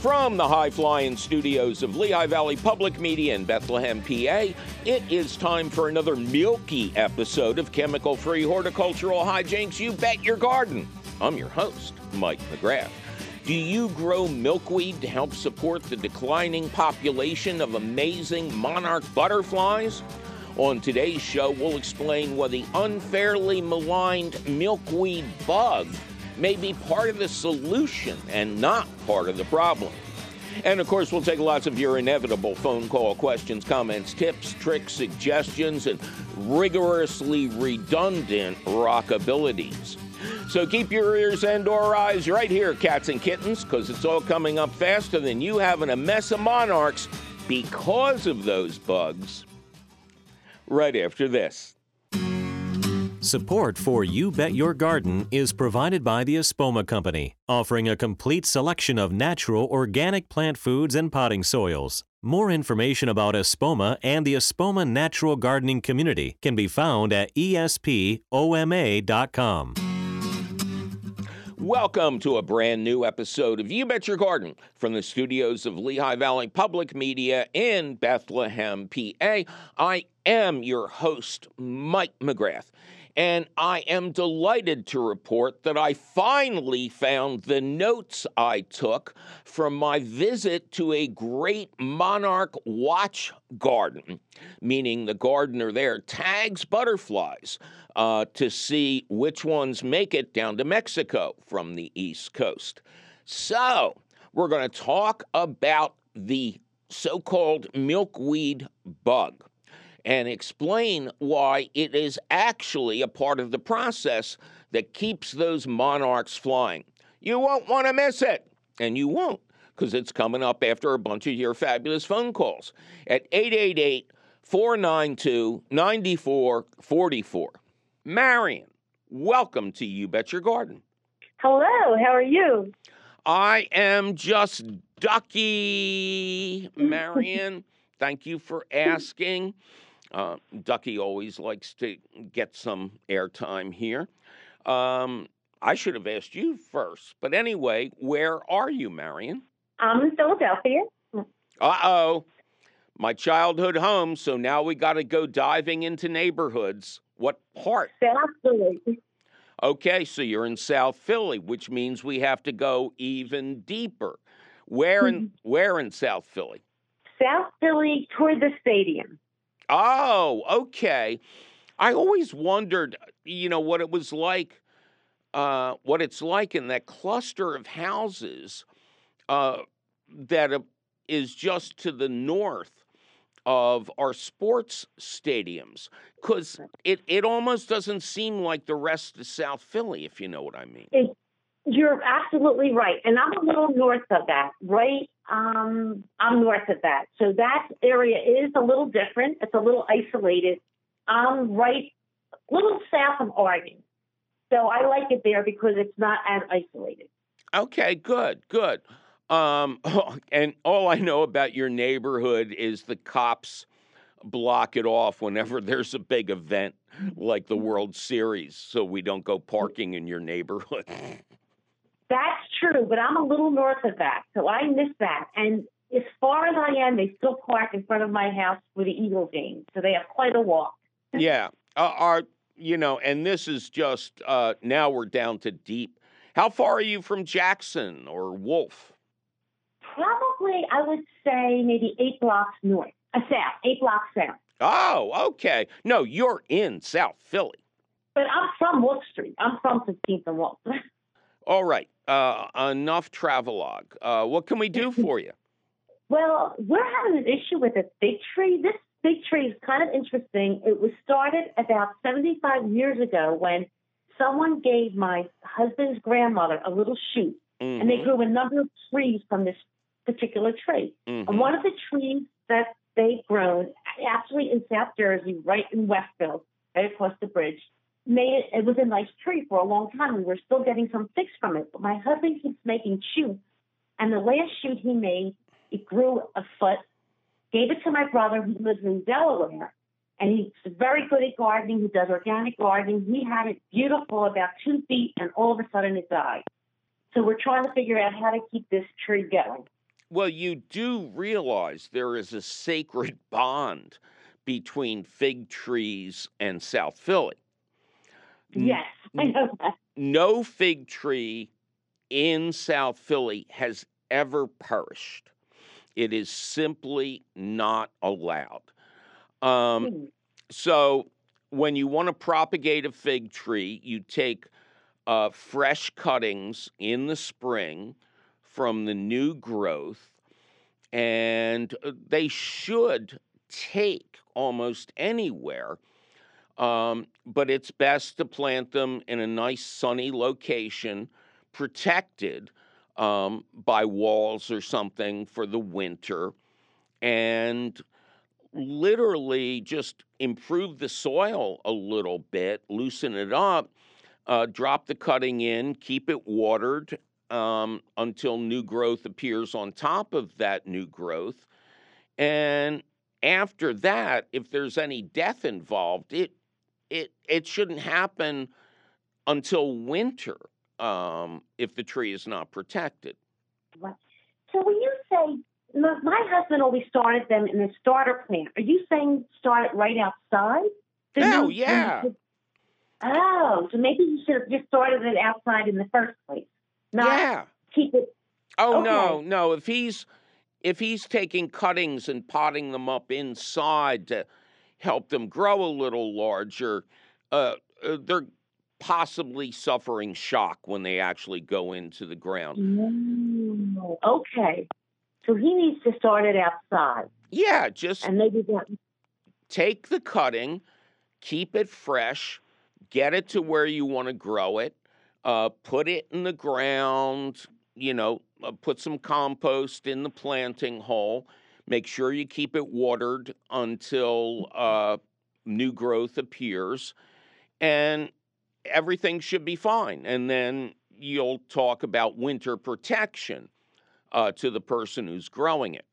From the high flying studios of Lehigh Valley Public Media in Bethlehem, PA, it is time for another milky episode of chemical free horticultural hijinks. You bet your garden. I'm your host, Mike McGrath. Do you grow milkweed to help support the declining population of amazing monarch butterflies? On today's show, we'll explain why the unfairly maligned milkweed bug may be part of the solution and not part of the problem. And of course, we'll take lots of your inevitable phone call questions, comments, tips, tricks, suggestions, and rigorously redundant rock abilities. So keep your ears and or eyes right here, cats and kittens, because it's all coming up faster than you having a mess of monarchs because of those bugs. Right after this. Support for You Bet Your Garden is provided by the Espoma Company, offering a complete selection of natural organic plant foods and potting soils. More information about Espoma and the Espoma Natural Gardening Community can be found at espoma.com. Welcome to a brand new episode of You Bet Your Garden from the studios of Lehigh Valley Public Media in Bethlehem, PA. I am your host, Mike McGrath. And I am delighted to report that I finally found the notes I took from my visit to a great monarch watch garden, meaning the gardener there tags butterflies uh, to see which ones make it down to Mexico from the East Coast. So, we're going to talk about the so called milkweed bug and explain why it is actually a part of the process that keeps those monarchs flying. You won't want to miss it, and you won't because it's coming up after a bunch of your fabulous phone calls at 888 492 9444. Marion, welcome to You Bet Your Garden. Hello, how are you? I am just ducky, Marion. Thank you for asking. Uh, Ducky always likes to get some airtime here. Um, I should have asked you first. But anyway, where are you, Marion? I'm in Philadelphia. Uh oh. My childhood home, so now we got to go diving into neighborhoods. What part? South Philly. Okay, so you're in South Philly, which means we have to go even deeper. Where in Mm-hmm. where in South Philly? South Philly toward the stadium. Oh, okay. I always wondered, you know, what it was like, uh, what it's like in that cluster of houses uh, that uh, just to the north of our sports stadiums, because it, it almost doesn't seem like the rest of South Philly, if you know what I mean. It, you're absolutely right. And I'm a little north of that, right? Um, I'm north of that. So that area is a little different. It's a little isolated. I'm right, a little south of Oregon. So I like it there because it's not as isolated. Okay, good, good. Um, and all I know about your neighborhood is the cops block it off whenever there's a big event like the World Series, so we don't go parking in your neighborhood. That's true, but I'm a little north of that, so I miss that. And as far as I am, they still park in front of my house for the Eagle game, so they have quite a walk. yeah, uh, our, you know, and this is just uh, now we're down to deep. How far are you from Jackson or Wolf? Probably, I would say maybe eight blocks north, uh, south, eight blocks south. Oh, okay. No, you're in South Philly. But I'm from Wolf Street. I'm from 15th and Wolf. All right. Uh, enough travelogue. Uh, what can we do for you? well, we're having an issue with a fig tree. This fig tree is kind of interesting. It was started about 75 years ago when someone gave my husband's grandmother a little shoot, and they Mhm, grew a number of trees from this particular tree. mhm. And one of the trees that they've grown, actually in South Jersey, right in Westville, right across the bridge, made it, it was a nice tree for a long time. And We were still getting some figs from it. But my husband keeps making shoots. And the last shoot he made, it grew a foot, gave it to my brother who lives in Delaware. And he's very good at gardening. He does organic gardening. He had it beautiful, about two feet, and all of a sudden it died. So we're trying to figure out how to keep this tree going. Well, you do realize there is a sacred bond between fig trees and South Philly. Yes, I know that. No fig tree in South Philly has ever perished. It is simply not allowed. Um, Hmm. so, when you want to propagate a fig tree, you take uh, fresh cuttings in the spring from the new growth, and uh, they should take almost anywhere. Um, but it's best to plant them in a nice sunny location, protected um, by walls or something for the winter, and literally just improve the soil a little bit, loosen it up, uh, drop the cutting in, keep it watered um, until new growth appears on top of that new growth. And after that, if there's any death involved, it it it shouldn't happen until winter um, if the tree is not protected. So when you say my, my husband always started them in the starter plant, are you saying start it right outside? The Oh, yeah. Oh, so maybe you should have just started it outside in the first place, not yeah. keep it. Oh no, no. If he's if he's taking cuttings and potting them up inside to help them grow a little larger, uh, uh, they're possibly suffering shock when they actually go into the ground. Mm, okay, so he needs to start it outside, Yeah, just and maybe that. take the cutting, keep it fresh, get it to where you want to grow it, uh, put it in the ground, you know, uh, put some compost in the planting hole. Make sure you keep it watered until uh, new growth appears, and everything should be fine. And then you'll talk about winter protection uh, to the person who's growing it.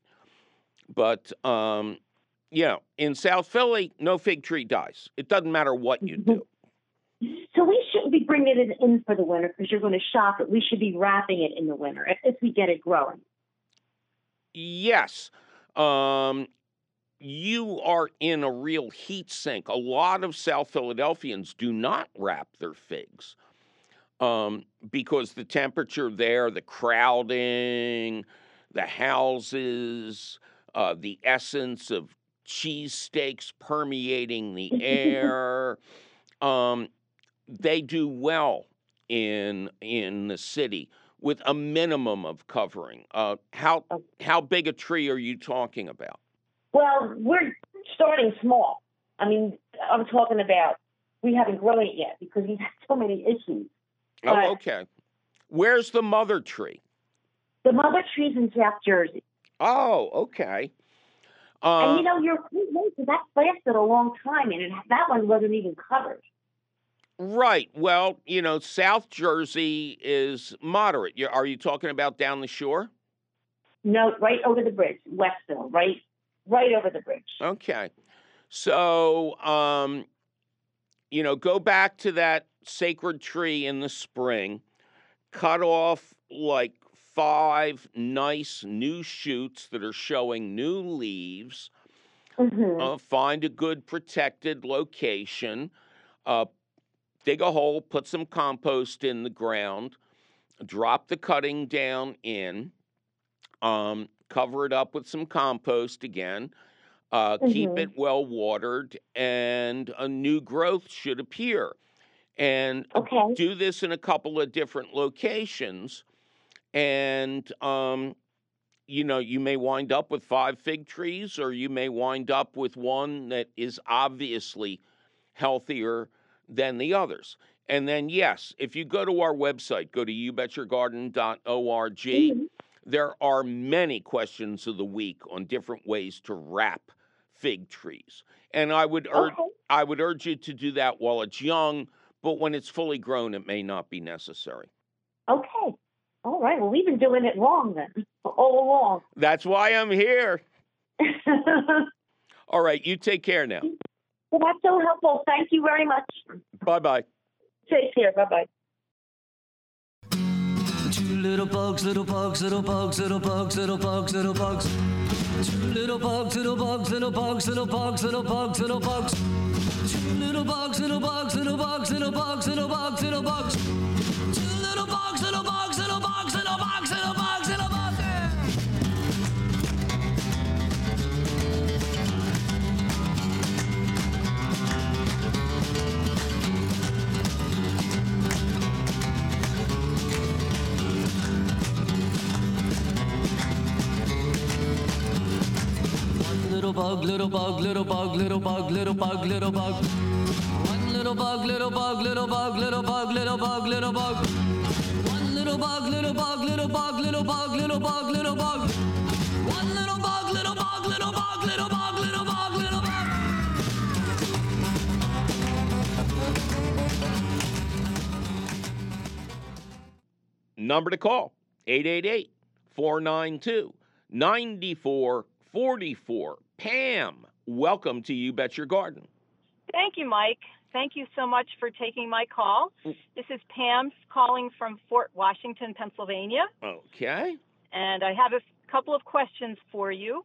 But um, you know, in South Philly, no fig tree dies. It doesn't matter what you do. So we shouldn't be bringing it in for the winter because you're going to shop it. We should be wrapping it in the winter if, if we get it growing. Yes, um, you are in a real heat sink. A lot of South Philadelphians do not wrap their figs um, because the temperature there, the crowding, the houses, uh, the essence of cheesesteaks permeating the air. Um, they do well in in the city with a minimum of covering. Uh, how how big a tree are you talking about? Well, we're starting small. I mean, I'm talking about we haven't grown it yet because we've had so many issues. Oh, Right. okay. Where's the mother tree? The mother trees in South Jersey, Oh, okay. and Uh, you know, you're right, that lasted a long time, and it, that one wasn't even covered. Right. Well, you know, South Jersey is moderate. Are you talking about down the shore? No, right over the bridge, Westville, right, right over the bridge. Okay. So, um, you know, go back to that sacred tree in the spring, cut off like five nice new shoots that are showing new leaves. Mm-hmm. Uh, find a good protected location. Uh, dig a hole, put some compost in the ground, drop the cutting down in, um, cover it up with some compost again, uh, keep Mhm. it well watered, and a new growth should appear. And Okay. do this in a couple of different locations, and um, you know, you may wind up with five fig trees, or you may wind up with one that is obviously healthier than the others. And then, yes, if you go to our website, go to youbetyourgarden.org, Mhm. there are many questions of the week on different ways to wrap fig trees. And I would urge Okay. I would urge you to do that while it's young, but when it's fully grown, it may not be necessary. Okay. All right. Well, we've been doing it wrong then, all along. That's why I'm here. All right, you take care now. Well, that's so helpful. Thank you very much. Bye bye. Take care. Bye bye. Too little bugs, little bugs, little bugs, little bugs, little bugs, little bugs. Two little bugs, little bugs, little bugs, little bugs, little bugs, little bugs. Two little bugs, little bugs, little bugs, little bugs, little bugs, little bugs. Bug, little bug, little bug, little bug, little bug, little bug. One little bug, little bug, little bug, little bug, little bug, little bug. One little bug, little bug, little bug, little bug, little bug, little bug. Number to call 888 492 9444. Pam, welcome to You Bet Your Garden. Thank you, Mike. Thank you so much for taking my call. This is Pam calling from Fort Washington, Pennsylvania, Okay. and I have a couple of questions for you.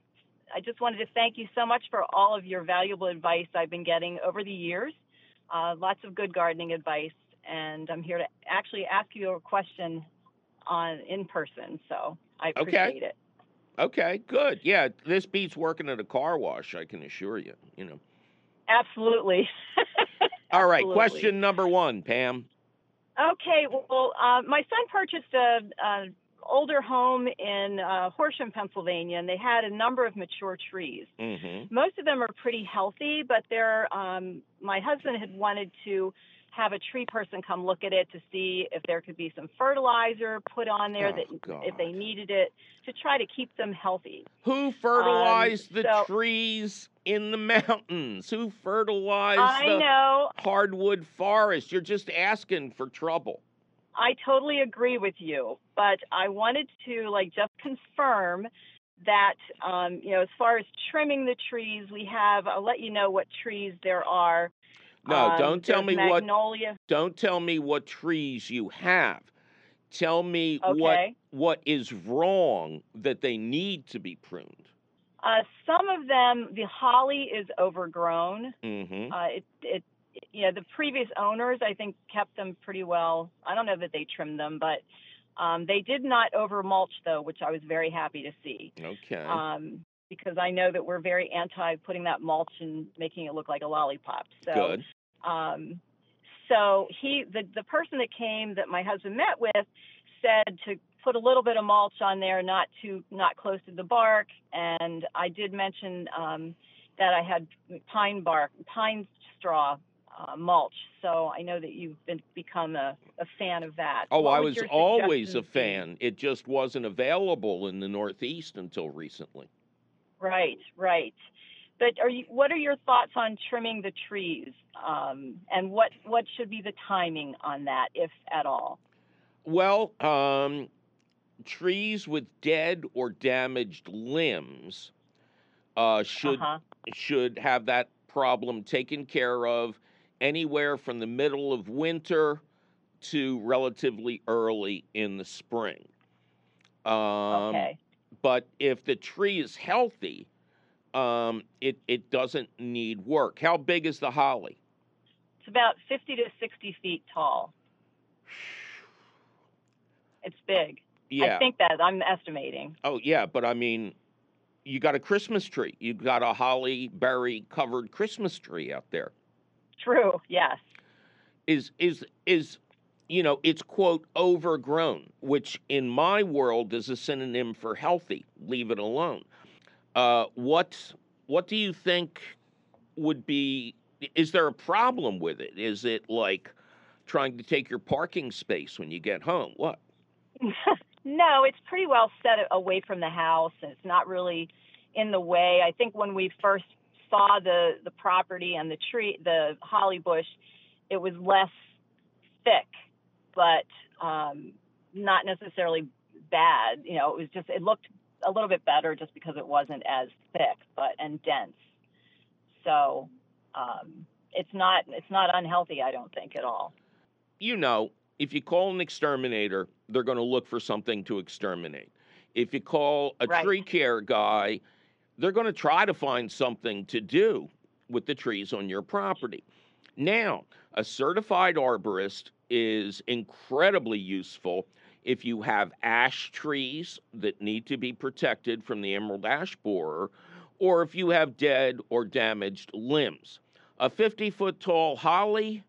I just wanted to thank you so much for all of your valuable advice I've been getting over the years. Uh, lots of good gardening advice, and I'm here to actually ask you a question on in person. So I Okay. appreciate it. Okay, good. Yeah, this beats working at a car wash, I can assure you, you know. Absolutely. All right, Absolutely. question number 1, Pam. Okay, well, uh, my son purchased a, a older home in uh, Horsham, Pennsylvania, and they had a number of mature trees. Mhm. Most of them are pretty healthy, but they're, um, my husband had wanted to have a tree person come look at it to see if there could be some fertilizer put on there Oh, that God. if they needed it to try to keep them healthy. Who fertilized the so- trees in the mountains? Who fertilized I the know, hardwood forest? You're just asking for trouble. I totally agree with you, but I wanted to like just confirm that um, you know, as far as trimming the trees, we have. I'll let you know what trees there are. No, Um, don't tell me what don't tell me what trees you have. Tell me what what is wrong that they need to be pruned. Uh, some of them, the holly is overgrown. Mm-hmm. Uh, it, it, you know, the previous owners, I think, kept them pretty well. I don't know that they trimmed them, but um, they did not over mulch though, which I was very happy to see. Okay. um, because I know that we're very anti putting that mulch and making it look like a lollipop. So, Good. um, so he, the the person that came that my husband met with, said to put a little bit of mulch on there, not too not close to the bark. And I did mention um, that I had pine bark, pine straw. Uh, mulch, so I know that you've been become a, a fan of that. Oh, What I would was always a fan. It just wasn't available in the Northeast until recently. Right, right. But are you? What are your thoughts on trimming the trees, um, and what what should be the timing on that, if at all? Well, um, trees with dead or damaged limbs uh, should uh-huh. should have that problem taken care of anywhere from the middle of winter to relatively early in the spring. Um, okay. But if the tree is healthy, um, it it doesn't need work. How big is the holly? It's about fifty to sixty feet tall. It's big. Yeah. I think that I'm estimating. Oh yeah, but I mean, you got a Christmas tree. You got a holly berry covered Christmas tree out there. True. Yes. Is is is you know, it's quote overgrown, which in my world is a synonym for healthy. Leave it alone. Uh, what what do you think would be? Is there a problem with it? Is it like trying to take your parking space when you get home? What? no, it's pretty well set away from the house, and it's not really in the way. I think when we first saw the the property and the tree, the holly bush, it was less thick, but um, not necessarily bad. You know, it was just it looked a little bit better just because it wasn't as thick, but and dense. So um, it's not it's not unhealthy. I don't think at all. you know, if you call an exterminator, they're going to look for something to exterminate. If you call a Right. tree care guy, they're going to try to find something to do with the trees on your property. Now, a certified arborist is incredibly useful if you have ash trees that need to be protected from the emerald ash borer, or if you have dead or damaged limbs. A 50 foot tall holly,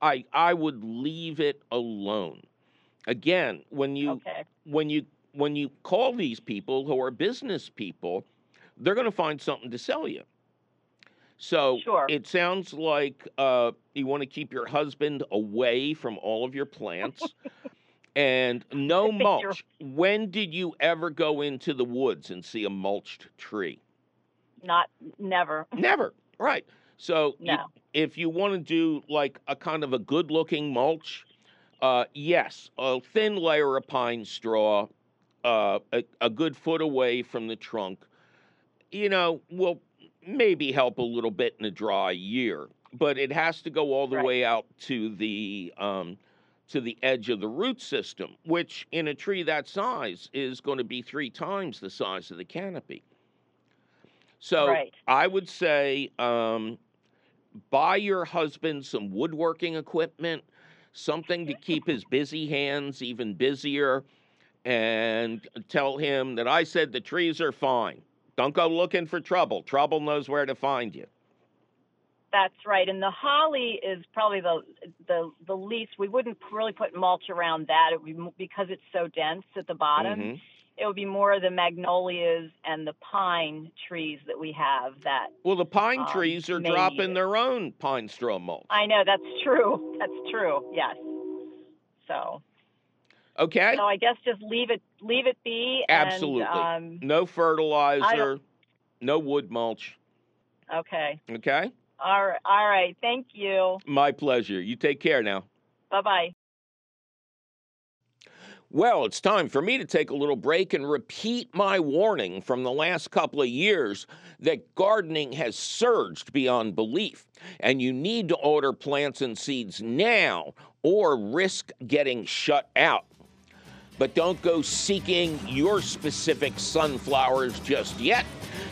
I, I would leave it alone. Again, when you Okay. when you when you call these people who are business people, they're going to find something to sell you. So Sure. it sounds like uh, you want to keep your husband away from all of your plants and no mulch. When did you ever go into the woods and see a mulched tree? Not never. Never. Right. So you- if you want to do like a kind of a good looking mulch, uh, yes, a thin layer of pine straw, uh, a, a good foot away from the trunk, you know, will maybe help a little bit in a dry year, but it has to go all the Right. way out to the um, to the edge of the root system, which in a tree that size is going to be three times the size of the canopy. So Right. I would say um, buy your husband some woodworking equipment, something to keep his busy hands even busier, and tell him that I said the trees are fine. Don't go looking for trouble. Trouble knows where to find you. That's right. And the holly is probably the the the least. We wouldn't really put mulch around that. It would be, because it's so dense at the bottom. Mhm. It would be more the magnolias and the pine trees that we have. That Well, the pine Um, trees are dropping their own pine straw mulch. I know that's true. That's true. Yes. So Okay? so I guess just leave it leave it be. Absolutely. And, um, No fertilizer, no wood mulch. okay. Okay? All right. All right. Thank you. My pleasure. You take care now. Bye bye. Well, it's time for me to take a little break and repeat my warning from the last couple of years that gardening has surged beyond belief, and you need to order plants and seeds now or risk getting shut out. But don't go seeking your specific sunflowers just yet,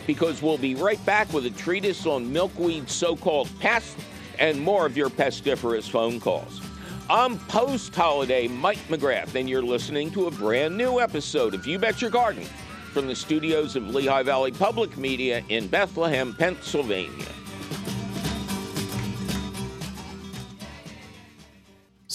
because we'll be right back with a treatise on milkweed's so called pests and more of your pestiferous phone calls. I'm post holiday Mike McGrath, and you're listening to a brand new episode of You Bet Your Garden from the studios of Lehigh Valley Public Media in Bethlehem, Pennsylvania.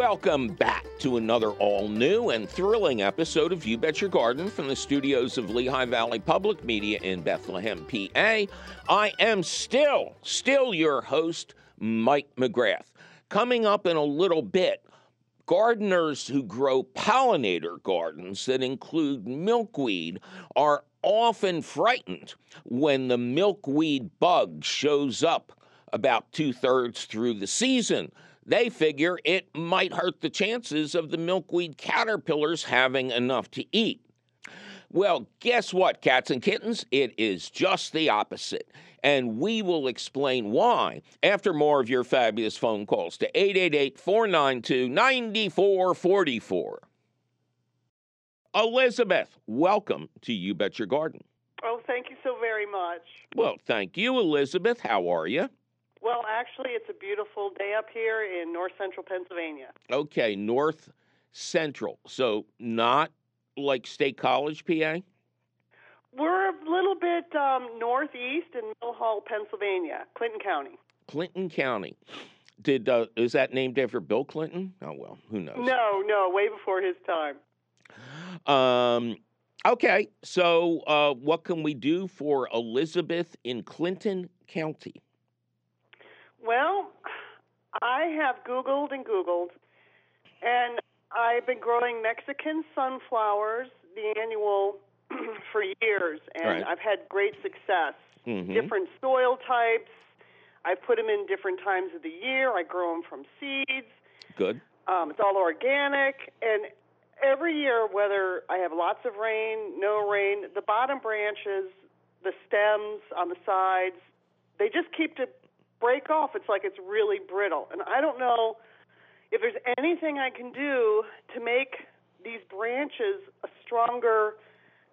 Welcome back to another all new and thrilling episode of You Bet Your Garden from the studios of Lehigh Valley Public Media in Bethlehem, PA. I am still, still your host, Mike McGrath. Coming up in a little bit, gardeners who grow pollinator gardens that include milkweed are often frightened when the milkweed bug shows up about two thirds through the season. They figure it might hurt the chances of the milkweed caterpillars having enough to eat. Well, guess what, cats and kittens? It is just the opposite. And we will explain why after more of your fabulous phone calls to 888 492 9444. Elizabeth, welcome to You Bet Your Garden. Oh, thank you so very much. Well, thank you, Elizabeth. How are you? Well, actually, it's a beautiful day up here in north central Pennsylvania. Okay, North Central. So, not like State College, PA? We're a little bit um, northeast in Mill Hall, Pennsylvania, Clinton County. Clinton County. Did uh, is that named after Bill Clinton? Oh well, who knows? No, no, way before his time. Um, okay, so uh, what can we do for Elizabeth in Clinton County? Well, I have Googled and Googled, and I've been growing Mexican sunflowers, the annual, for years, and Right. I've had great success. Mhm. different soil types. I put them in different times of the year. I grow them from seeds. Good. Um, it's all organic, and every year, whether I have lots of rain, no rain, the bottom branches, the stems on the sides, they just keep to break off. It's like it's really brittle, and I don't know if there's anything I can do to make these branches a stronger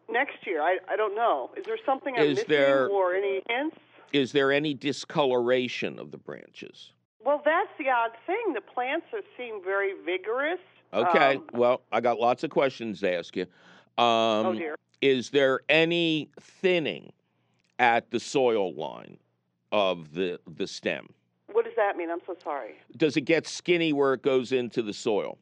next year. I, I don't know. Is there something I'm Is missing there- or any hints? Is there any discoloration of the branches? Well, that's the odd thing. The plants are, seem very vigorous. Okay. Um, well, I got lots of questions to ask you. Um, oh dear. Is there any thinning at the soil line of the the stem? What does that mean? I'm so sorry. Does it get skinny where it goes into the soil?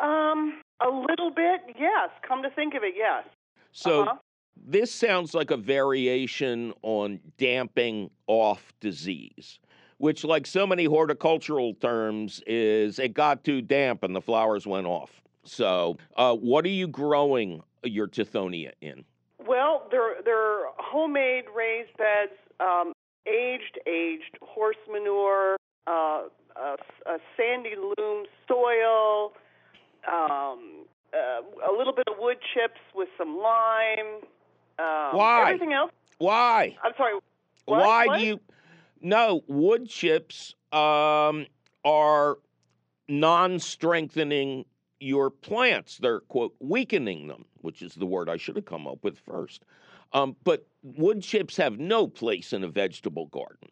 Um, a little bit, yes. Come to think of it, yes. So Uh-huh. this sounds like a variation on damping off disease, which, like so many horticultural terms, is it got too damp and the flowers went off. So, uh, what are you growing your Tithonia in? Well, they're they're homemade raised beds, um, aged aged horse manure, uh, a, a sandy loam soil, um, uh, a little bit of wood chips with some lime. Um, Why? Everything else. Why? I'm sorry. What? Why What? do you? No, wood chips um, are non-strengthening your plants. They're quote weakening them, which is the word I should have come up with first. Um, but wood chips have no place in a vegetable garden.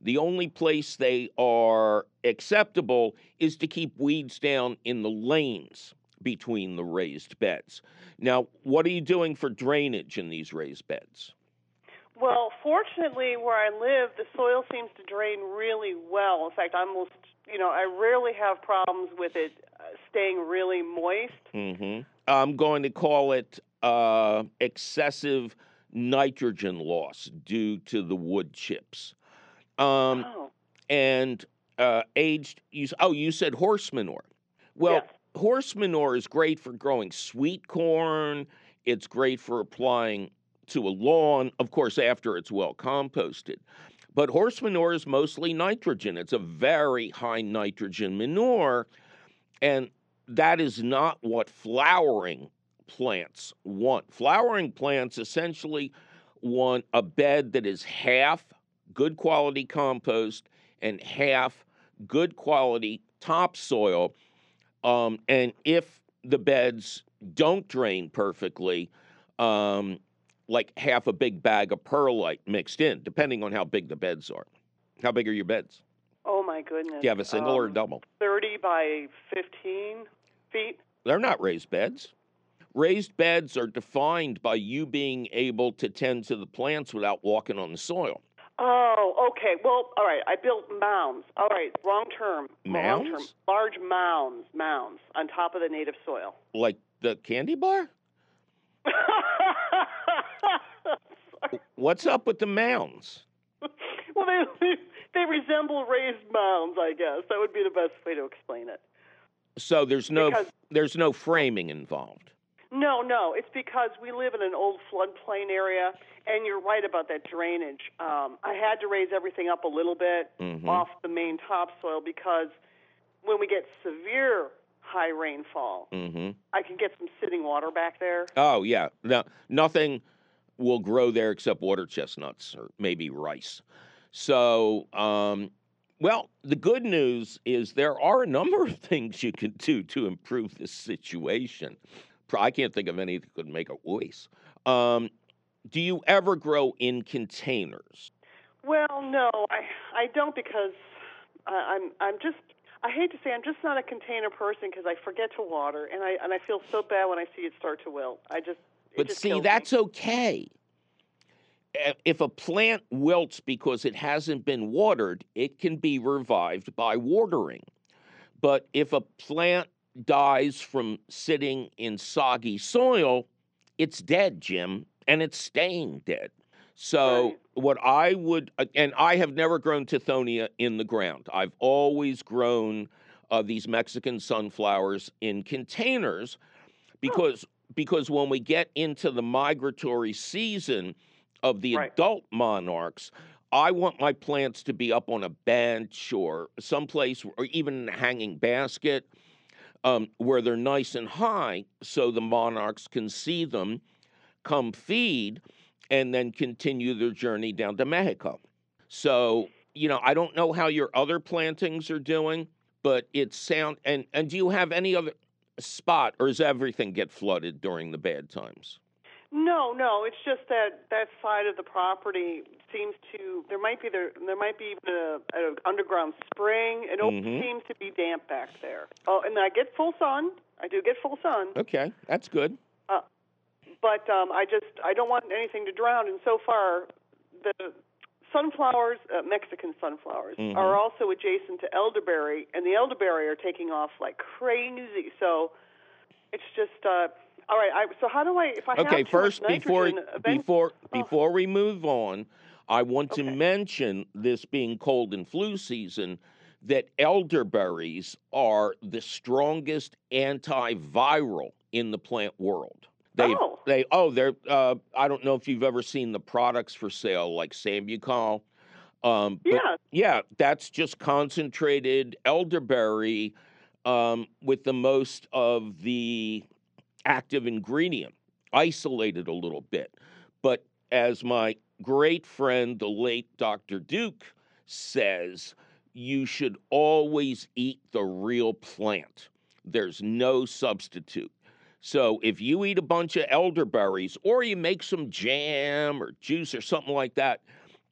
The only place they are acceptable is to keep weeds down in the lanes between the raised beds. Now, what are you doing for drainage in these raised beds? Well, fortunately, where I live, the soil seems to drain really well. In fact, I almost, you know, I rarely have problems with it uh, staying really moist. hmm I'm going to call it uh, excessive nitrogen loss due to the wood chips. Um, oh, and uh, aged, you, oh, you said horse manure. Well, yes. horse manure is great for growing sweet corn. It's great for applying to a lawn, of course, after it's well composted. But horse manure is mostly nitrogen. It's a very high nitrogen manure. And that is not what flowering plants want. Flowering plants essentially want a bed that is half good quality compost and half good quality topsoil. Um, and if the beds don't drain perfectly, um, like half a big bag of perlite mixed in, depending on how big the beds are. How big are your beds? Oh my goodness. Do you have a single or a Um, double? 30 by 15 feet. They're not raised beds. Raised beds are defined by you being able to tend to the plants without walking on the soil. Oh, okay. Well, all right. I built mounds. All right, wrong term. Wrong term. Mounds? Large mounds, mounds on top of the native soil. Like the candy bar? What's up with the mounds? well, they they resemble raised mounds, I guess. That would be the best way to explain it. So there's no Because- there's no framing involved. No, no, it's because we live in an old floodplain area, and you're right about that drainage. Um, I had to raise everything up a little bit Mhm. off the main topsoil because when we get severe high rainfall, hmm I can get some sitting water back there. Oh yeah, no, nothing will grow there except water chestnuts or maybe rice. So, um, well, the good news is there are a number of things you can do to improve this situation. I can't think of any that could make a voice. Um, do you ever grow in containers? Well, no, I I don't because I, I'm I'm just I hate to say I'm just not a container person because I forget to water and I and I feel so bad when I see it start to wilt. I just But just see, kills me. that's okay. If a plant wilts because it hasn't been watered, it can be revived by watering. But if a plant dies from sitting in soggy soil, it's dead, Jim, and it's staying dead. So, Right. what I would, uh, and I have never grown Tithonia in the ground. I've always grown uh, these Mexican sunflowers in containers because because when we get into the migratory season, of the Right. adult monarchs, I want my plants to be up on a bench or someplace, or even in a hanging basket, um, where they're nice and high, so the monarchs can see them, come feed, and then continue their journey down to Mexico. So, you know, I don't know how your other plantings are doing, but it sound and and do you have any other spot, or does everything get flooded during the bad times? No, no, it's just that that side of the property seems to there might be there there might be even a, an underground spring. It Mhm. seems to be damp back there. Oh, and I get full sun. I do get full sun, Okay, that's good. but um, I just I don't want anything to drown. And so far, the sunflowers, uh, Mexican sunflowers, Mhm. are also adjacent to elderberry, and the elderberry are taking off like crazy. So it's just uh, all right. I, so how do I if I have Okay, first before event- before Oh. before we move on, I want to mention this being cold and flu season that elderberries are the strongest antiviral in the plant world. They Oh. they oh they're uh, I don't know if you've ever seen the products for sale like Sambucol. Um, yeah. yeah, that's just concentrated elderberry um, with the most of the active ingredient, isolated a little bit. But as my great friend, the late Dr. Duke, says, you should always eat the real plant. There's no substitute. So if you eat a bunch of elderberries or you make some jam or juice or something like that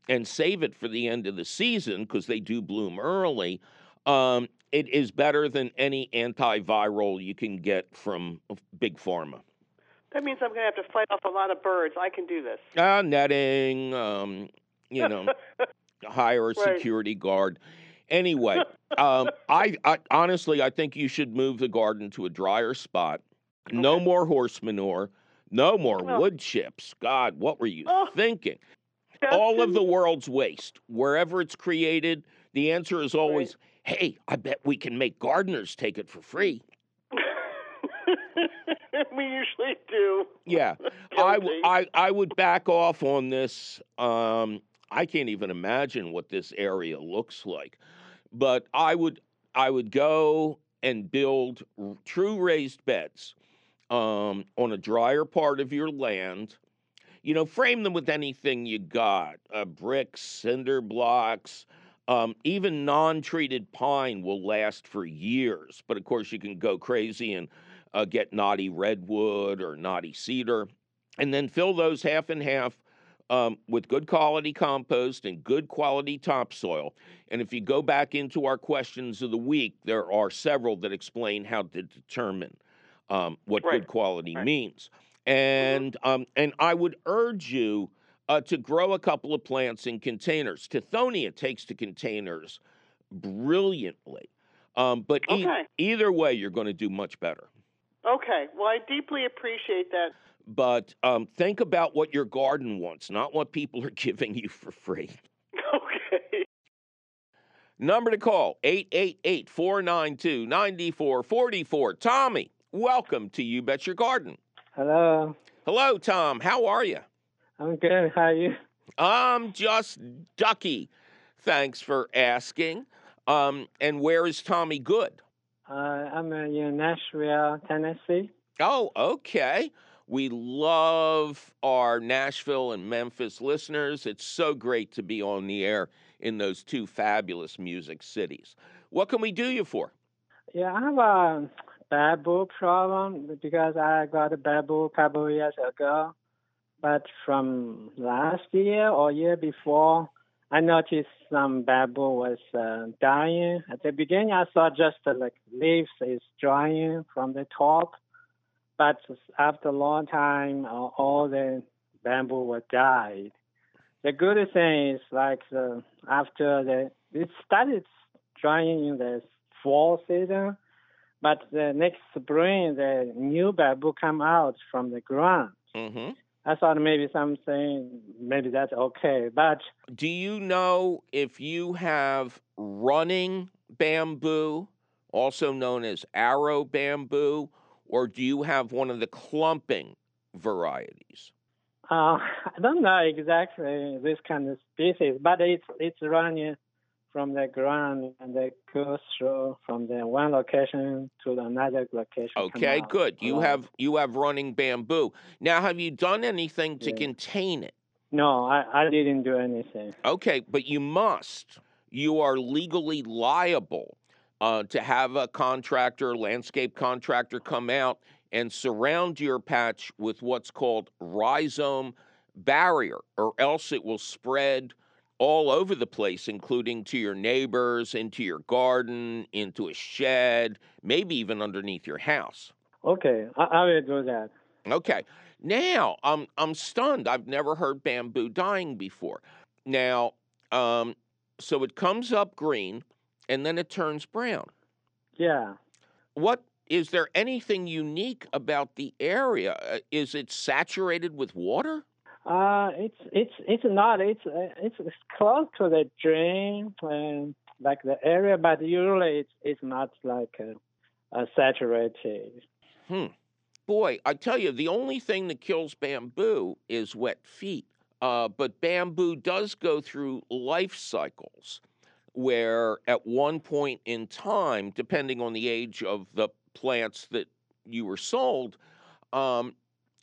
and save it for the end of the season because they do bloom early, um, it is better than any antiviral you can get from big pharma. That means I'm going to have to fight off a lot of birds. I can do this. Uh, netting, um, you know, hire a Right. security guard. Anyway, um, I, I honestly, I think you should move the garden to a drier spot. No more horse manure. No more Oh. wood chips. God, what were you Oh. thinking? All of the world's waste, wherever it's created, the answer is always, hey, I bet we can make gardeners take it for free. We usually do. Yeah, I, I, I would back off on this. Um, I can't even imagine what this area looks like, but I would I would go and build r- true raised beds um, on a drier part of your land. You know, frame them with anything you got: uh, bricks, cinder blocks. Um, even non-treated pine will last for years, but of course you can go crazy and uh, get knotty redwood or knotty cedar, and then fill those half and half um, with good quality compost and good quality topsoil. And if you go back into our questions of the week, there are several that explain how to determine um, what Right, good quality right. means. And um, and I would urge you uh, to grow a couple of plants in containers. Tithonia takes to containers brilliantly. Um, but e- either way, you're going to do much better. Okay. Well, I deeply appreciate that. But um, think about what your garden wants, not what people are giving you for free. Okay. Number to call 888 492 9444. Tommy, welcome to You Bet Your Garden. Hello. Hello, Tom. How are you? I'm good. How are you? I'm just ducky. Thanks for asking. Um, and where is Tommy Good? Uh, I'm uh, in Nashville, Tennessee. Oh, okay. We love our Nashville and Memphis listeners. It's so great to be on the air in those two fabulous music cities. What can we do you for? Yeah, I have a bamboo problem because I got a bamboo a couple years ago. But from last year or year before, I noticed some bamboo was uh, dying. At the beginning, I saw just uh, like leaves is drying from the top. But after a long time, uh, all the bamboo was died. The good thing is like the, after the it started drying in the fall season, but the next spring the new bamboo come out from the ground. Mm-hmm. I thought maybe something, maybe that's okay. But Do you know if you have running bamboo, also known as arrow bamboo, or do you have one of the clumping varieties? Uh, I don't know exactly this kind of species, but it's it's running from the ground and it goes through from the one location to another location. Okay, good. You along. have you have running bamboo. Now, have you done anything to Yeah. contain it? No, I, I didn't do anything. Okay, but you must. You are legally liable uh, to have a contractor, landscape contractor, come out and surround your patch with what's called rhizome barrier, or else it will spread all over the place, including to your neighbors, into your garden, into a shed, maybe even underneath your house. Okay, I, I will do that. Okay. Now I'm I'm stunned. I've never heard bamboo dying before. Now, um, so it comes up green and then it turns brown. Yeah. What is there anything unique about the area? Uh, Is it saturated with water? Uh, it's it's it's not. It's uh, it's, it's close to the drain, and like the area, but usually it's it's not like uh, uh, saturated. Hmm. Boy, I tell you, the only thing that kills bamboo is wet feet. Uh, but bamboo does go through life cycles where, at one point in time, depending on the age of the plants that you were sold, um,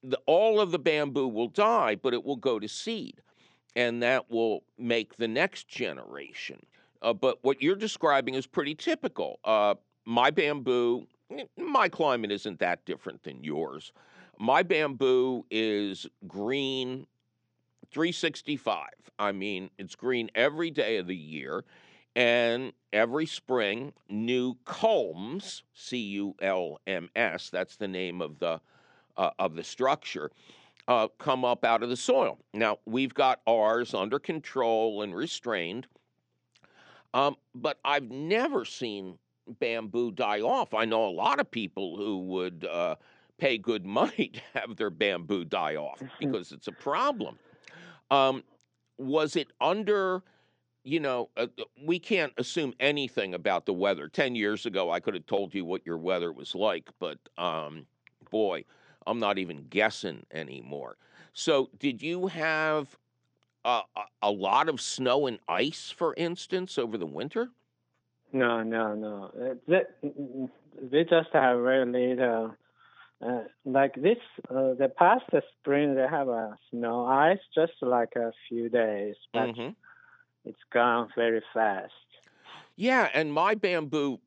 the, all of the bamboo will die, but it will go to seed. And that will make the next generation. Uh, but what you're describing is pretty typical. Uh, my bamboo, eh, my climate isn't that different than yours. My bamboo is green 365. I mean, it's green every day of the year. And every spring, new culms, C U L M S, that's the name of the, uh, of the structure, uh, come up out of the soil. Now, we've got ours under control and restrained, um, but I've never seen bamboo die off. I know a lot of people who would uh, pay good money to have their bamboo die off because it's a problem. Um, was it under, you know, uh, uh, we can't assume anything about the weather. 10 years ago, I could have told you what your weather was like, but um, boy, I'm not even guessing anymore. So, did you have a, a lot of snow and ice, for instance, over the winter? No, no, no. Uh, they, they just have very little. Uh, like this, uh, the past spring they have a snow ice just like a few days, but Mhm. it's gone very fast. Yeah, and my bamboo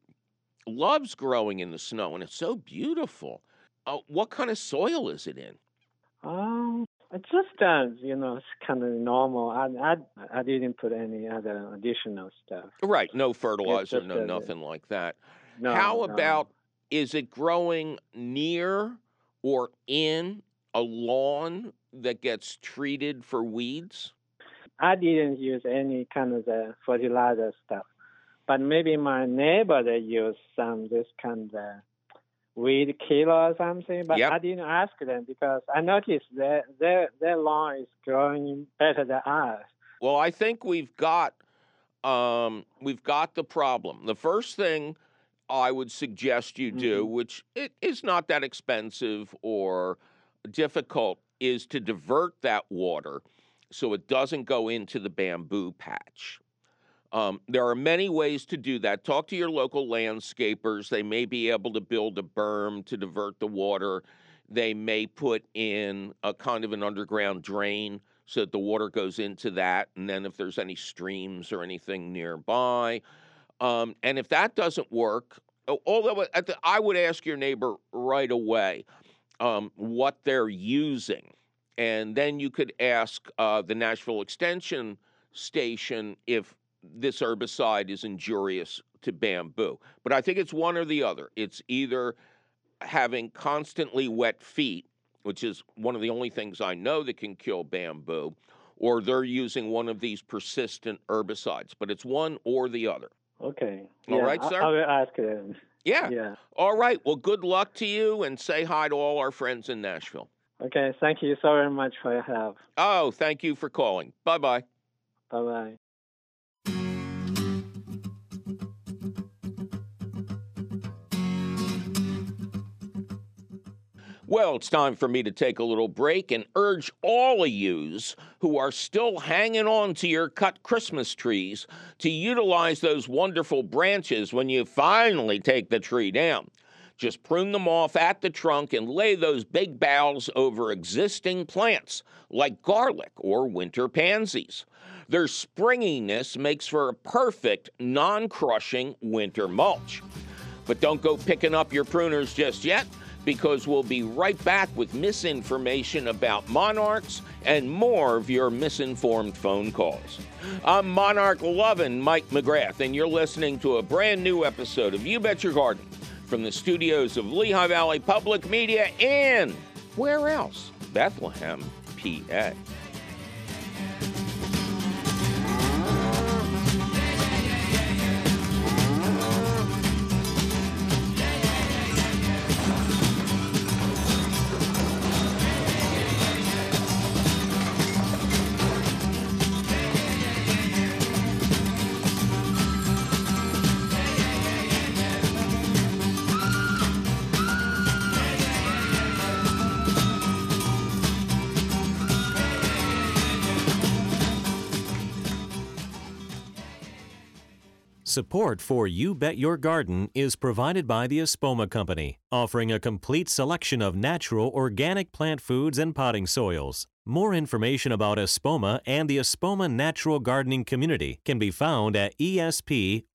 loves growing in the snow, and it's so beautiful. Uh, what kind of soil is it in? Um, it's just uh, you know, it's kind of normal. I, I I didn't put any other additional stuff. Right, no fertilizer, no nothing like that. No. How no. about is it growing near or in a lawn that gets treated for weeds? I didn't use any kind of the fertilizer stuff, but maybe my neighbor they use some this kind of weed killer or something. But Yep. I didn't ask them because I noticed that their their lawn is growing better than ours. Well, I think we've got um, we've got the problem. The first thing I would suggest you do, which it is not that expensive or difficult, is to divert that water so it doesn't go into the bamboo patch. Um, there are many ways to do that. Talk to your local landscapers. They may be able to build a berm to divert the water. They may put in a kind of an underground drain so that the water goes into that. And then if there's any streams or anything nearby, um, and if that doesn't work, although the, I would ask your neighbor right away um, what they're using. And then you could ask uh, the Nashville Extension Station if this herbicide is injurious to bamboo. But I think it's one or the other. It's either having constantly wet feet, which is one of the only things I know that can kill bamboo, or they're using one of these persistent herbicides. But it's one or the other. Okay. All yeah, right, sir? I, will ask them. Yeah. Yeah. All right. Well, good luck to you and say hi to all our friends in Nashville. Okay. Thank you so very much for your help. Oh, thank you for calling. Bye bye. Bye bye. Well, it's time for me to take a little break and urge all of yous who are still hanging on to your cut Christmas trees to utilize those wonderful branches when you finally take the tree down. Just prune them off at the trunk and lay those big boughs over existing plants like garlic or winter pansies. Their springiness makes for a perfect, non crushing winter mulch. But don't go picking up your pruners just yet because we'll be right back with misinformation about monarchs and more of your misinformed phone calls. I'm Monarch loving Mike McGrath, and you're listening to a brand new episode of You Bet Your Garden from the studios of Lehigh Valley Public Media and where else? Bethlehem, PA. Support for You Bet Your Garden is provided by the Espoma Company, offering a complete selection of natural organic plant foods and potting soils. More information about Espoma and the Espoma Natural Gardening Community can be found at espoma.com.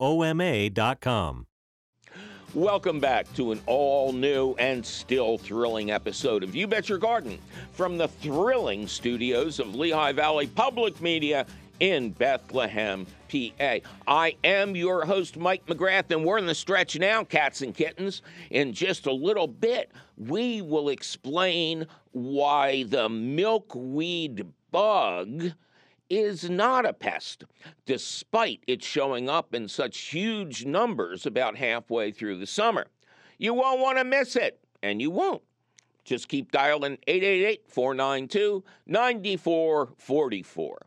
Welcome back to an all new and still thrilling episode of You Bet Your Garden from the thrilling studios of Lehigh Valley Public Media in Bethlehem, PA. I am your host, Mike McGrath, and we're in the stretch now, cats and kittens. In just a little bit, we will explain why the milkweed bug is not a pest, despite it showing up in such huge numbers about halfway through the summer. You won't want to miss it, and you won't. Just keep dialing 888 492 9444.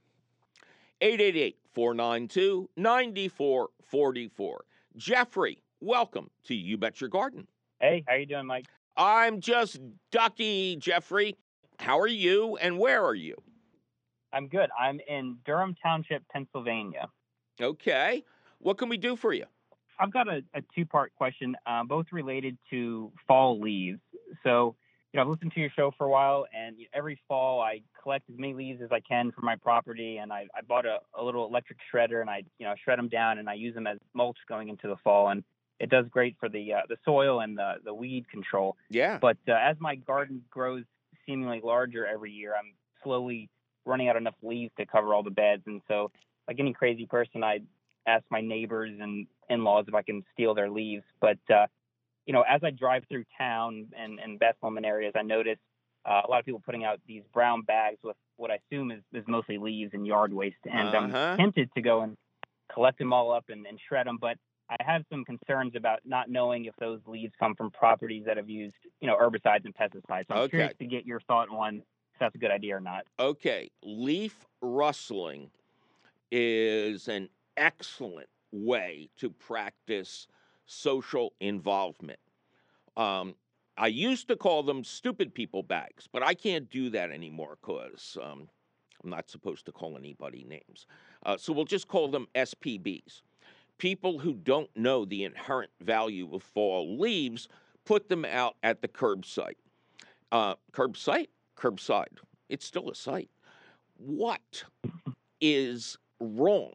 888 492 9444. Jeffrey, welcome to You Bet Your Garden. Hey, how you doing, Mike? I'm just Ducky, Jeffrey. How are you and where are you? I'm good. I'm in Durham Township, Pennsylvania. Okay. What can we do for you? I've got a, a two part question, uh, both related to fall leaves. So, you know, I've listened to your show for a while, and every fall I collect as many leaves as I can for my property, and I, I bought a, a little electric shredder, and I, you know, shred them down, and I use them as mulch going into the fall, and it does great for the uh, the soil and the the weed control. Yeah. But uh, as my garden grows seemingly larger every year, I'm slowly running out enough leaves to cover all the beds, and so like any crazy person, I ask my neighbors and in-laws if I can steal their leaves, but uh, you know, as I drive through town and, and Bethlehem and areas, I notice uh, a lot of people putting out these brown bags with what I assume is, is mostly leaves and yard waste. And Uh-huh. I'm tempted to go and collect them all up and, and shred them, but I have some concerns about not knowing if those leaves come from properties that have used, you know, herbicides and pesticides. So I'm Okay. curious to get your thought on if that's a good idea or not. Okay. Leaf rustling is an excellent way to practice social involvement. Um, I used to call them stupid people bags, but I can't do that anymore because um, I'm not supposed to call anybody names. Uh, so we'll just call them SPBs. People who don't know the inherent value of fall leaves put them out at the curbside. Uh, curbside? Curbside. It's still a site. What is wrong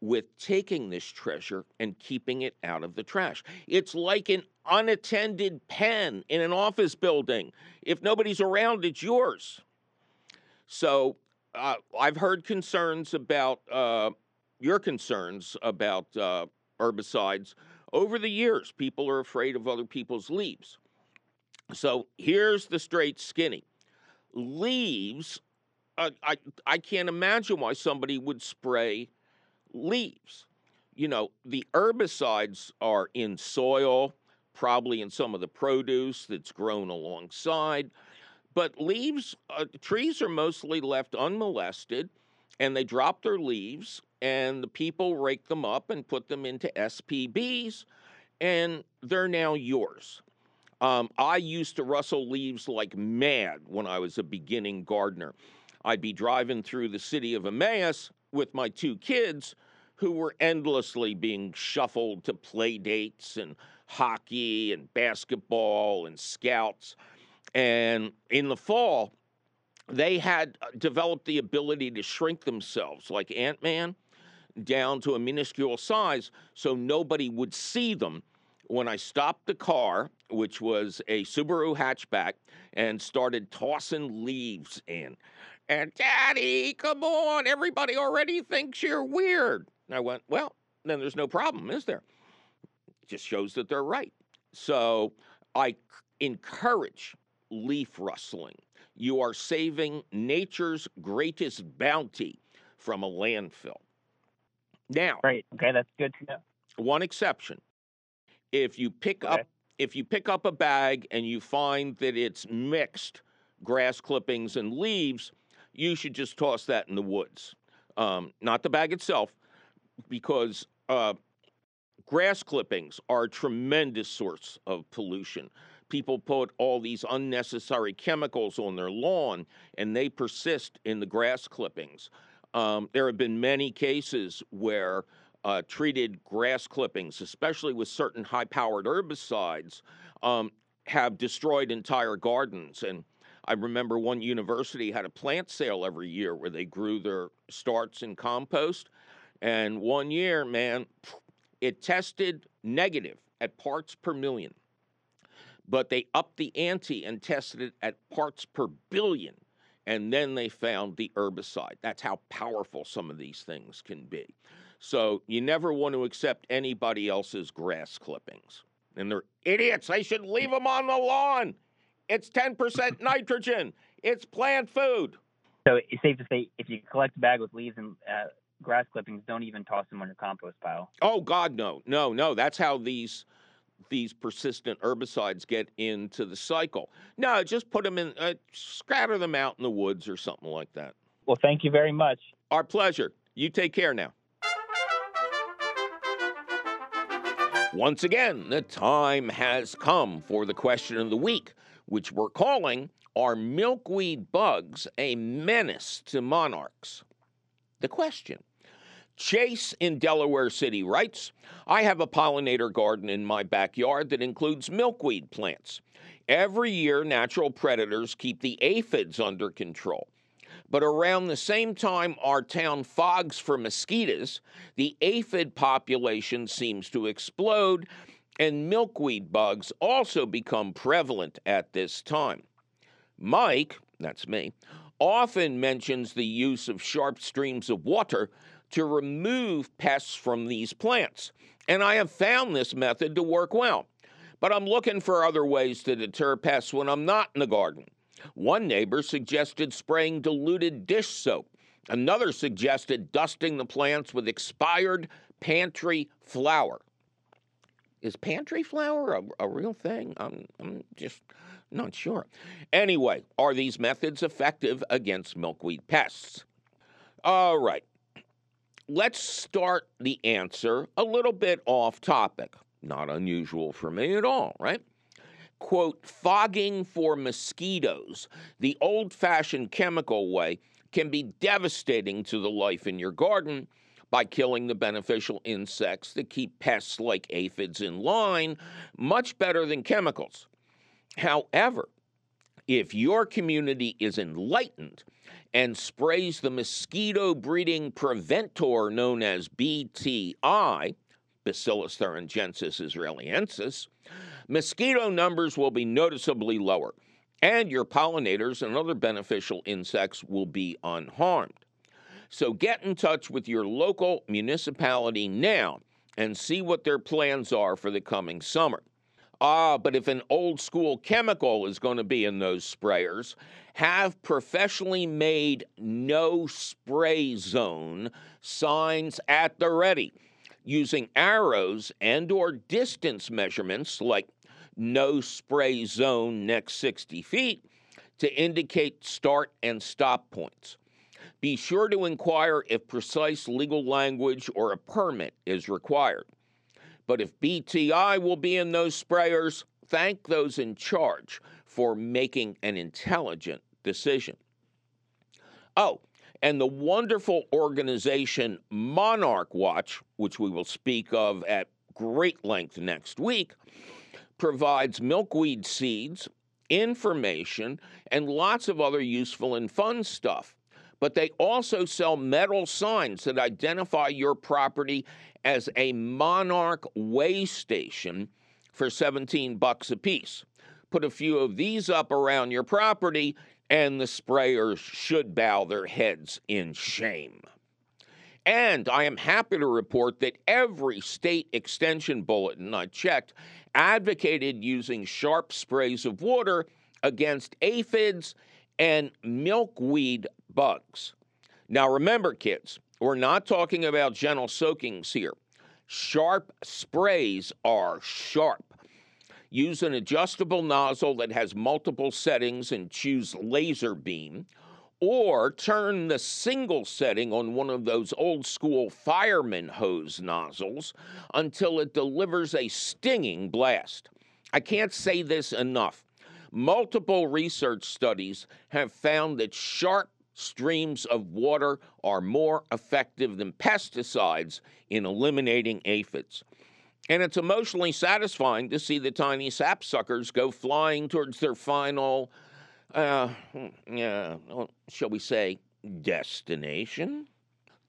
with taking this treasure and keeping it out of the trash? It's like an unattended pen in an office building. If nobody's around, it's yours. So uh, I've heard concerns about uh, your concerns about uh, herbicides over the years. People are afraid of other people's leaves. So here's the straight skinny leaves. I I can't imagine why somebody would spray leaves. You know, the herbicides are in soil, probably in some of the produce that's grown alongside. But leaves, uh, trees are mostly left unmolested, and they drop their leaves, and the people rake them up and put them into SPBs, and they're now yours. Um, I used to rustle leaves like mad when I was a beginning gardener. I'd be driving through the city of Emmaus with my two kids who were endlessly being shuffled to play dates and hockey and basketball and scouts. And in the fall, they had uh, developed the ability to shrink themselves like Ant Man down to a minuscule size so nobody would see them. When I stopped the car, which was a Subaru hatchback, and started tossing leaves in. And Daddy, come on, everybody already thinks you're weird. I went, Well, then there's no problem, is there? just shows that they're right. So I encourage leaf rustling. You are saving nature's greatest bounty from a landfill. Now, Great. Okay, that's good to know. one exception. If you pick Okay. up if you pick up a bag and you find that it's mixed grass clippings and leaves, you should just toss that in the woods. Um, not the bag itself, because uh, grass clippings are a tremendous source of pollution. People put all these unnecessary chemicals on their lawn and they persist in the grass clippings. Um, there have been many cases where uh, treated grass clippings, especially with certain high powered herbicides, um, have destroyed entire gardens. And I remember one university had a plant sale every year where they grew their starts in compost. And one year, man, it tested negative at parts per million. But they upped the ante and tested it at parts per billion. And then they found the herbicide. That's how powerful some of these things can be. So you never want to accept anybody else's grass clippings. And they're idiots. They should leave them on the lawn. It's 10% nitrogen. It's plant food. So it's safe to say if you collect a bag with leaves and uh, grass clippings, don't even toss them on your compost pile. Oh God, no, no, no. That's how these these persistent herbicides get into the cycle. No, just put them in, uh, scatter them out in the woods or something like that. Well, thank you very much. Our pleasure. You take care now. Once again, the time has come for the question of the week, which we're calling Are milkweed bugs a menace to monarchs? The question. Chase in Delaware City writes I have a pollinator garden in my backyard that includes milkweed plants. Every year, natural predators keep the aphids under control. But around the same time our town fogs for mosquitoes, the aphid population seems to explode, and milkweed bugs also become prevalent at this time. Mike, that's me, often mentions the use of sharp streams of water to remove pests from these plants. And I have found this method to work well. But I'm looking for other ways to deter pests when I'm not in the garden. One neighbor suggested spraying diluted dish soap. Another suggested dusting the plants with expired pantry flour. Is pantry flour a, a real thing? I'm, I'm just not sure. Anyway, are these methods effective against milkweed pests? All right. Let's start the answer a little bit off topic. Not unusual for me at all, right? Quote, fogging for mosquitoes, the old fashioned chemical way, can be devastating to the life in your garden by killing the beneficial insects that keep pests like aphids in line much better than chemicals. However, if your community is enlightened and sprays the mosquito breeding preventor known as BTI, Bacillus thuringiensis israelensis, mosquito numbers will be noticeably lower, and your pollinators and other beneficial insects will be unharmed. So get in touch with your local municipality now and see what their plans are for the coming summer. Ah, but if an old school chemical is going to be in those sprayers, have professionally made no spray zone signs at the ready using arrows and or distance measurements like no spray zone next 60 feet to indicate start and stop points. Be sure to inquire if precise legal language or a permit is required. But if BTI will be in those sprayers, thank those in charge for making an intelligent decision. Oh, and the wonderful organization Monarch Watch, which we will speak of at great length next week, provides milkweed seeds, information, and lots of other useful and fun stuff. But they also sell metal signs that identify your property as a Monarch way station for 17 bucks a piece. Put a few of these up around your property and the sprayers should bow their heads in shame. And I am happy to report that every state extension bulletin I checked advocated using sharp sprays of water against aphids and milkweed bugs. Now, remember, kids, we're not talking about gentle soakings here. Sharp sprays are sharp. Use an adjustable nozzle that has multiple settings and choose laser beam, or turn the single setting on one of those old school fireman hose nozzles until it delivers a stinging blast. I can't say this enough. Multiple research studies have found that sharp streams of water are more effective than pesticides in eliminating aphids. And it's emotionally satisfying to see the tiny sapsuckers go flying towards their final, uh, uh, shall we say, destination.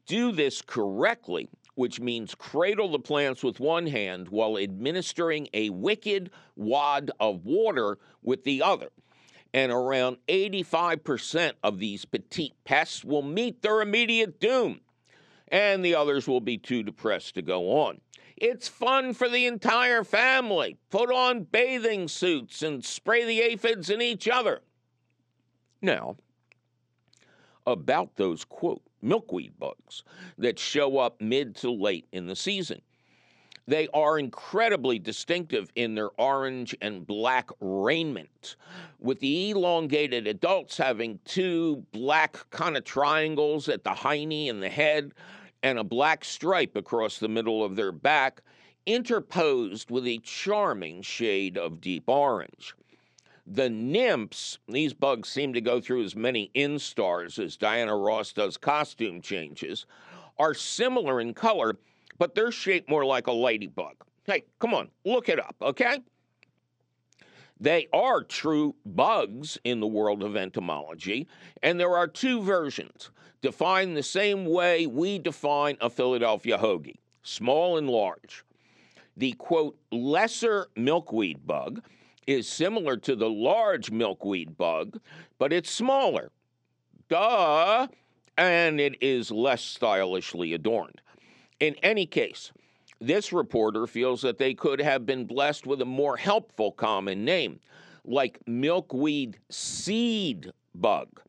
Do this correctly, which means cradle the plants with one hand while administering a wicked wad of water with the other. And around 85% of these petite pests will meet their immediate doom, and the others will be too depressed to go on. It's fun for the entire family. Put on bathing suits and spray the aphids in each other. Now, about those quote milkweed bugs that show up mid to late in the season. They are incredibly distinctive in their orange and black raiment, with the elongated adults having two black kind of triangles at the hiney and the head, and a black stripe across the middle of their back, interposed with a charming shade of deep orange. The nymphs, these bugs seem to go through as many instars as Diana Ross does costume changes, are similar in color, but they're shaped more like a ladybug. Hey, come on, look it up, okay? They are true bugs in the world of entomology, and there are two versions, defined the same way we define a Philadelphia hoagie small and large. The quote, lesser milkweed bug is similar to the large milkweed bug, but it's smaller. Duh! And it is less stylishly adorned. In any case, this reporter feels that they could have been blessed with a more helpful common name, like milkweed seed bug.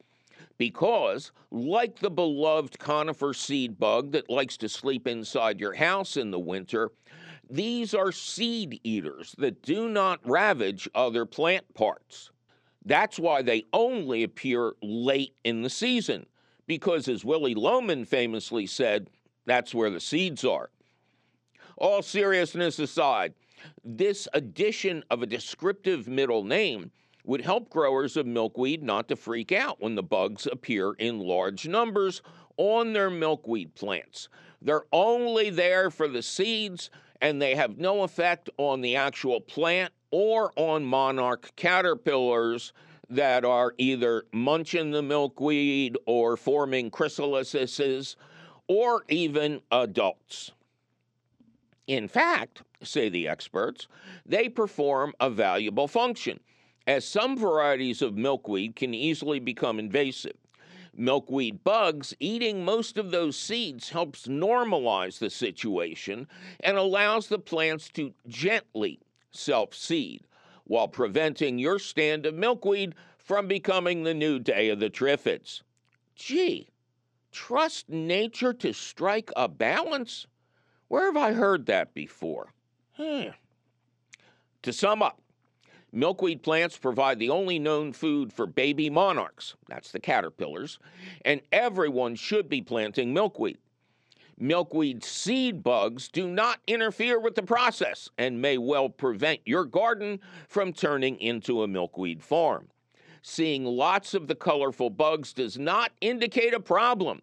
Because, like the beloved conifer seed bug that likes to sleep inside your house in the winter, these are seed eaters that do not ravage other plant parts. That's why they only appear late in the season, because as Willy Loman famously said, that's where the seeds are. All seriousness aside, this addition of a descriptive middle name would help growers of milkweed not to freak out when the bugs appear in large numbers on their milkweed plants. They're only there for the seeds and they have no effect on the actual plant or on monarch caterpillars that are either munching the milkweed or forming chrysalises or even adults. In fact, say the experts, they perform a valuable function, as some varieties of milkweed can easily become invasive. Milkweed bugs eating most of those seeds helps normalize the situation and allows the plants to gently self seed while preventing your stand of milkweed from becoming the new day of the triffids. Gee, trust nature to strike a balance? Where have I heard that before? Hmm. To sum up, milkweed plants provide the only known food for baby monarchs, that's the caterpillars, and everyone should be planting milkweed. Milkweed seed bugs do not interfere with the process and may well prevent your garden from turning into a milkweed farm. Seeing lots of the colorful bugs does not indicate a problem.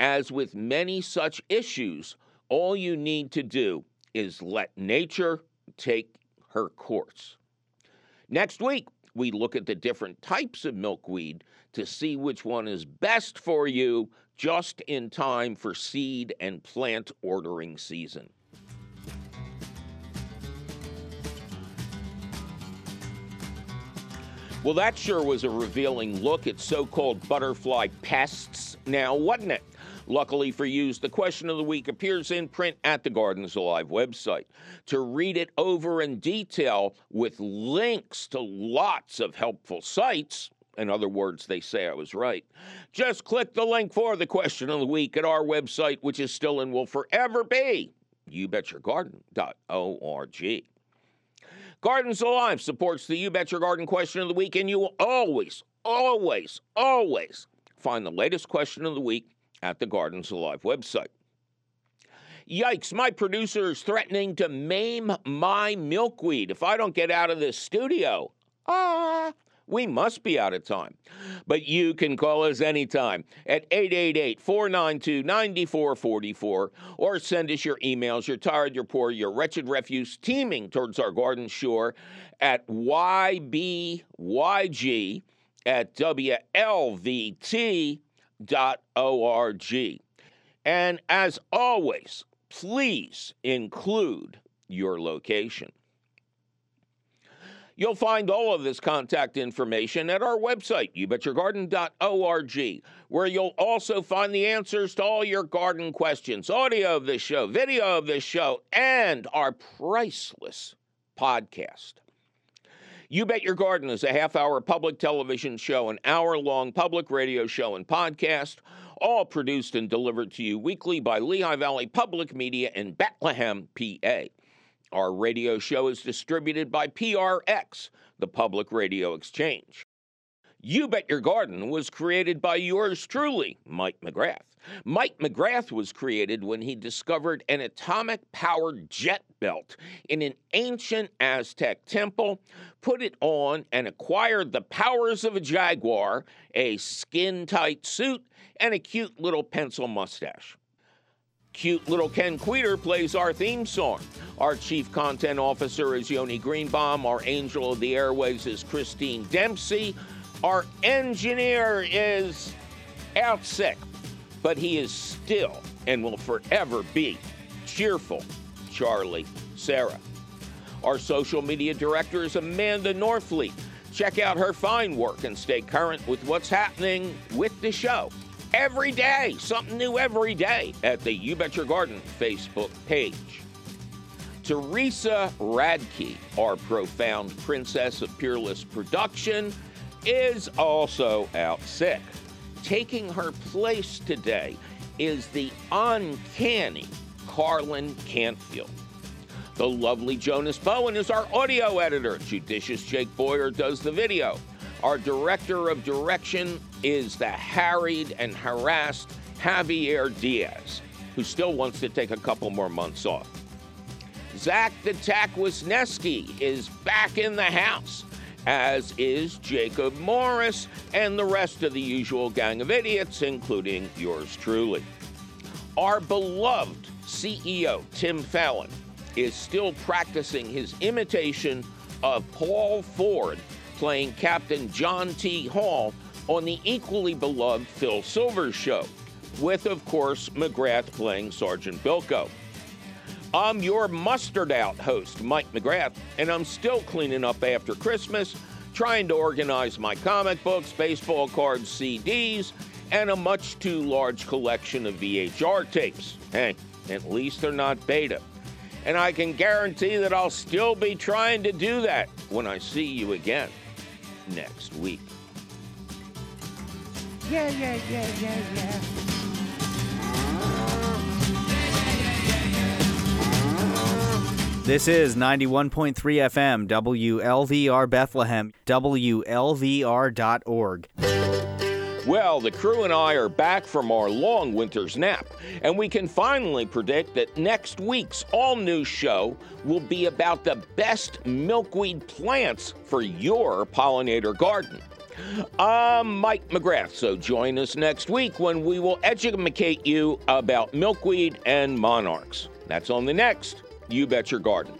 As with many such issues, all you need to do is let nature take her course. Next week, we look at the different types of milkweed to see which one is best for you just in time for seed and plant ordering season. Well, that sure was a revealing look at so called butterfly pests now, wasn't it? Luckily for you, the question of the week appears in print at the Gardens Alive website. To read it over in detail with links to lots of helpful sites, in other words, they say I was right. Just click the link for the question of the week at our website, which is still and will forever be youbetyourgarden.org. Gardens Alive supports the You Bet Your Garden question of the week, and you will always, always, always find the latest question of the week at the Gardens Alive website. Yikes, my producer is threatening to maim my milkweed if I don't get out of this studio. Ah, we must be out of time. But you can call us anytime at 888 492 9444 or send us your emails. You're tired, you're poor, your wretched refuse teeming towards our garden shore at YBYG at WLVT org. And as always, please include your location. You'll find all of this contact information at our website, youbetyourgarden.org, where you'll also find the answers to all your garden questions, audio of this show, video of this show, and our priceless podcast. You Bet Your Garden is a half hour public television show, an hour long public radio show and podcast, all produced and delivered to you weekly by Lehigh Valley Public Media in Bethlehem, PA. Our radio show is distributed by PRX, the Public Radio Exchange. You Bet Your Garden was created by yours truly, Mike McGrath. Mike McGrath was created when he discovered an atomic powered jet belt in an ancient Aztec temple, put it on, and acquired the powers of a jaguar, a skin tight suit, and a cute little pencil mustache. Cute little Ken Queter plays our theme song. Our chief content officer is Yoni Greenbaum. Our angel of the airways is Christine Dempsey. Our engineer is out sick but he is still and will forever be cheerful Charlie Sarah. Our social media director is Amanda Norfleet. Check out her fine work and stay current with what's happening with the show. Every day, something new every day at the You Bet Your Garden Facebook page. Teresa Radke, our profound princess of peerless production, is also out sick. Taking her place today is the uncanny Carlin Cantfield. The lovely Jonas Bowen is our audio editor. Judicious Jake Boyer does the video. Our director of direction is the harried and harassed Javier Diaz, who still wants to take a couple more months off. Zach the Tack Wisniewski is back in the house as is Jacob Morris and the rest of the usual gang of idiots, including yours truly. Our beloved CEO, Tim Fallon, is still practicing his imitation of Paul Ford playing Captain John T. Hall on the equally beloved Phil Silvers show, with, of course, McGrath playing Sergeant Bilko. I'm your mustard out host, Mike McGrath, and I'm still cleaning up after Christmas, trying to organize my comic books, baseball cards, CDs, and a much too large collection of VHS tapes. Hey, at least they're not beta. And I can guarantee that I'll still be trying to do that when I see you again next week. Yeah, yeah, yeah, yeah, yeah. This is 91.3 FM, WLVR Bethlehem, WLVR.org. Well, the crew and I are back from our long winter's nap, and we can finally predict that next week's all new show will be about the best milkweed plants for your pollinator garden. I'm Mike McGrath, so join us next week when we will educate you about milkweed and monarchs. That's on the next You Bet Your Garden.